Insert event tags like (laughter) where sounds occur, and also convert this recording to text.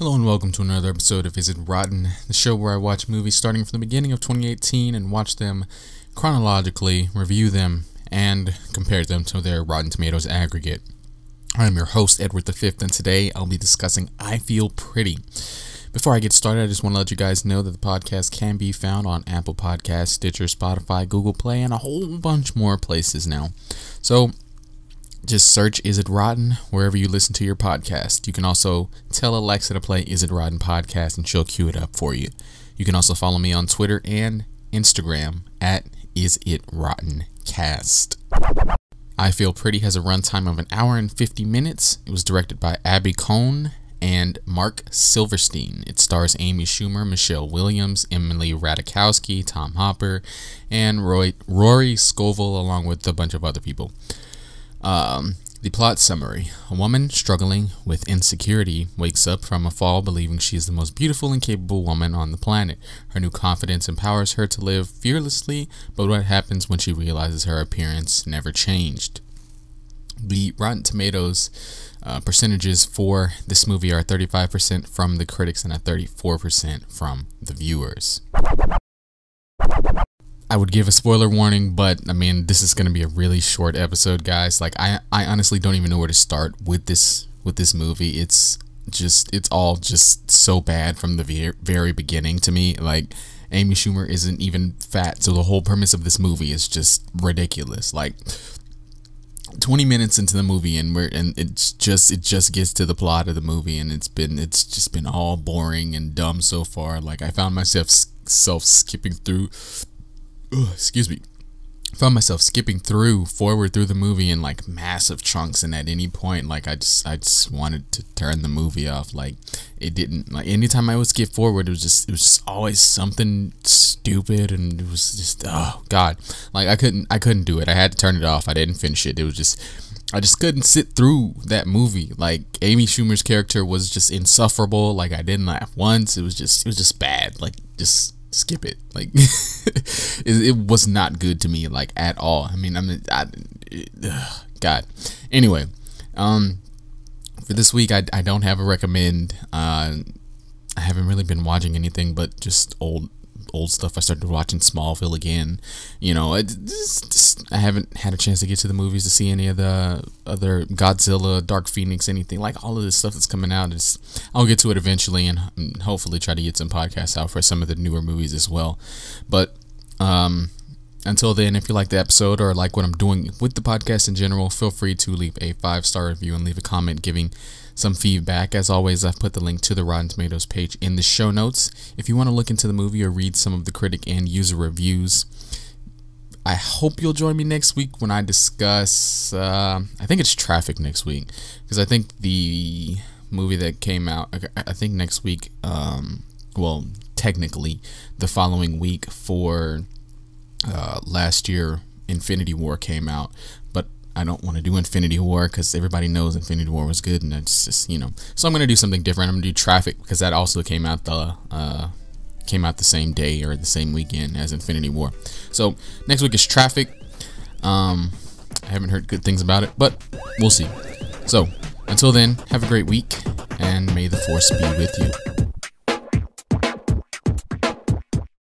Hello and welcome to another episode of Is It Rotten, the show where I watch movies starting from the beginning of 2018 and watch them chronologically, review them, and compare them to their Rotten Tomatoes aggregate. I'm your host, Edward V, and today I'll be discussing I Feel Pretty. Before I get started, I just want to let you guys know that the podcast can be found on Apple Podcasts, Stitcher, Spotify, Google Play, and a whole bunch more places now. So just search Is It Rotten wherever you listen to your podcast. You can also tell Alexa to play Is It Rotten podcast and she'll cue it up for you. You can also follow me on Twitter and Instagram at Is It Rotten Cast. I Feel Pretty has a runtime of an hour and 50 minutes. It was directed by Abby Kohn and Marc Silverstein. It stars Amy Schumer, Michelle Williams, Emily Ratajkowski, Tom Hopper, and Roy, Rory Scovel, along with a bunch of other people. Um, the plot summary A woman struggling with insecurity wakes up from a fall believing she is the most beautiful and capable woman on the planet. Her new confidence empowers her to live fearlessly, but what happens when she realizes her appearance never changed? The Rotten Tomatoes uh, percentages for this movie are 35% from the critics and a 34% from the viewers. I would give a spoiler warning, but I mean, this is going to be a really short episode, guys. Like, I, I honestly don't even know where to start with this with this movie. It's just, it's all just so bad from the very, beginning to me. Like, Amy Schumer isn't even fat, so the whole premise of this movie is just ridiculous. Like, 20 minutes into the movie and we're and it's just it just gets to the plot of the movie and it's been it's just been all boring and dumb so far like i found myself self skipping through ugh, excuse me. Found myself skipping through forward through the movie in like massive chunks and at any point like i just i just wanted to turn the movie off like it didn't like anytime i would skip forward it was just it was just always something stupid and it was just oh god. Like i couldn't i couldn't do it. I had to turn it off. I didn't finish it. It was just i just couldn't sit through that movie. Like amy schumer's character was just insufferable. Like i didn't laugh once. It was just it was just bad. Like just skip it. Like (laughs) it, it, was not good to me like at all. I mean, I mean, I, ugh, God. Anyway, um, for this week, I, I don't have a recommend. Uh, I haven't really been watching anything but just old old stuff. I started watching Smallville again. You know, it, just, just, I haven't had a chance to get to the movies to see any of the other Godzilla, Dark Phoenix, anything like all of this stuff that's coming out. It's, I'll get to it eventually, and hopefully try to get some podcasts out for some of the newer movies as well. But um, until then, if you like the episode or like what I'm doing with the podcast in general, feel free to leave a five star review and leave a comment giving some feedback. As always, I've put the link to the Rotten Tomatoes page in the show notes. If you want to look into the movie or read some of the critic and user reviews, I hope you'll join me next week when I discuss. Uh, I think it's Traffik next week because I think the movie that came out. I think next week. Um, well, technically, the following week for uh, last year, Infinity War came out, but I don't want to do Infinity War because everybody knows Infinity War was good, and it's just you know. So I'm gonna do something different. I'm gonna do Traffik because that also came out the uh, came out the same day or the same weekend as Infinity War. So next week is Traffik. Um, I haven't heard good things about it, but we'll see. So until then, have a great week, and may the force be with you.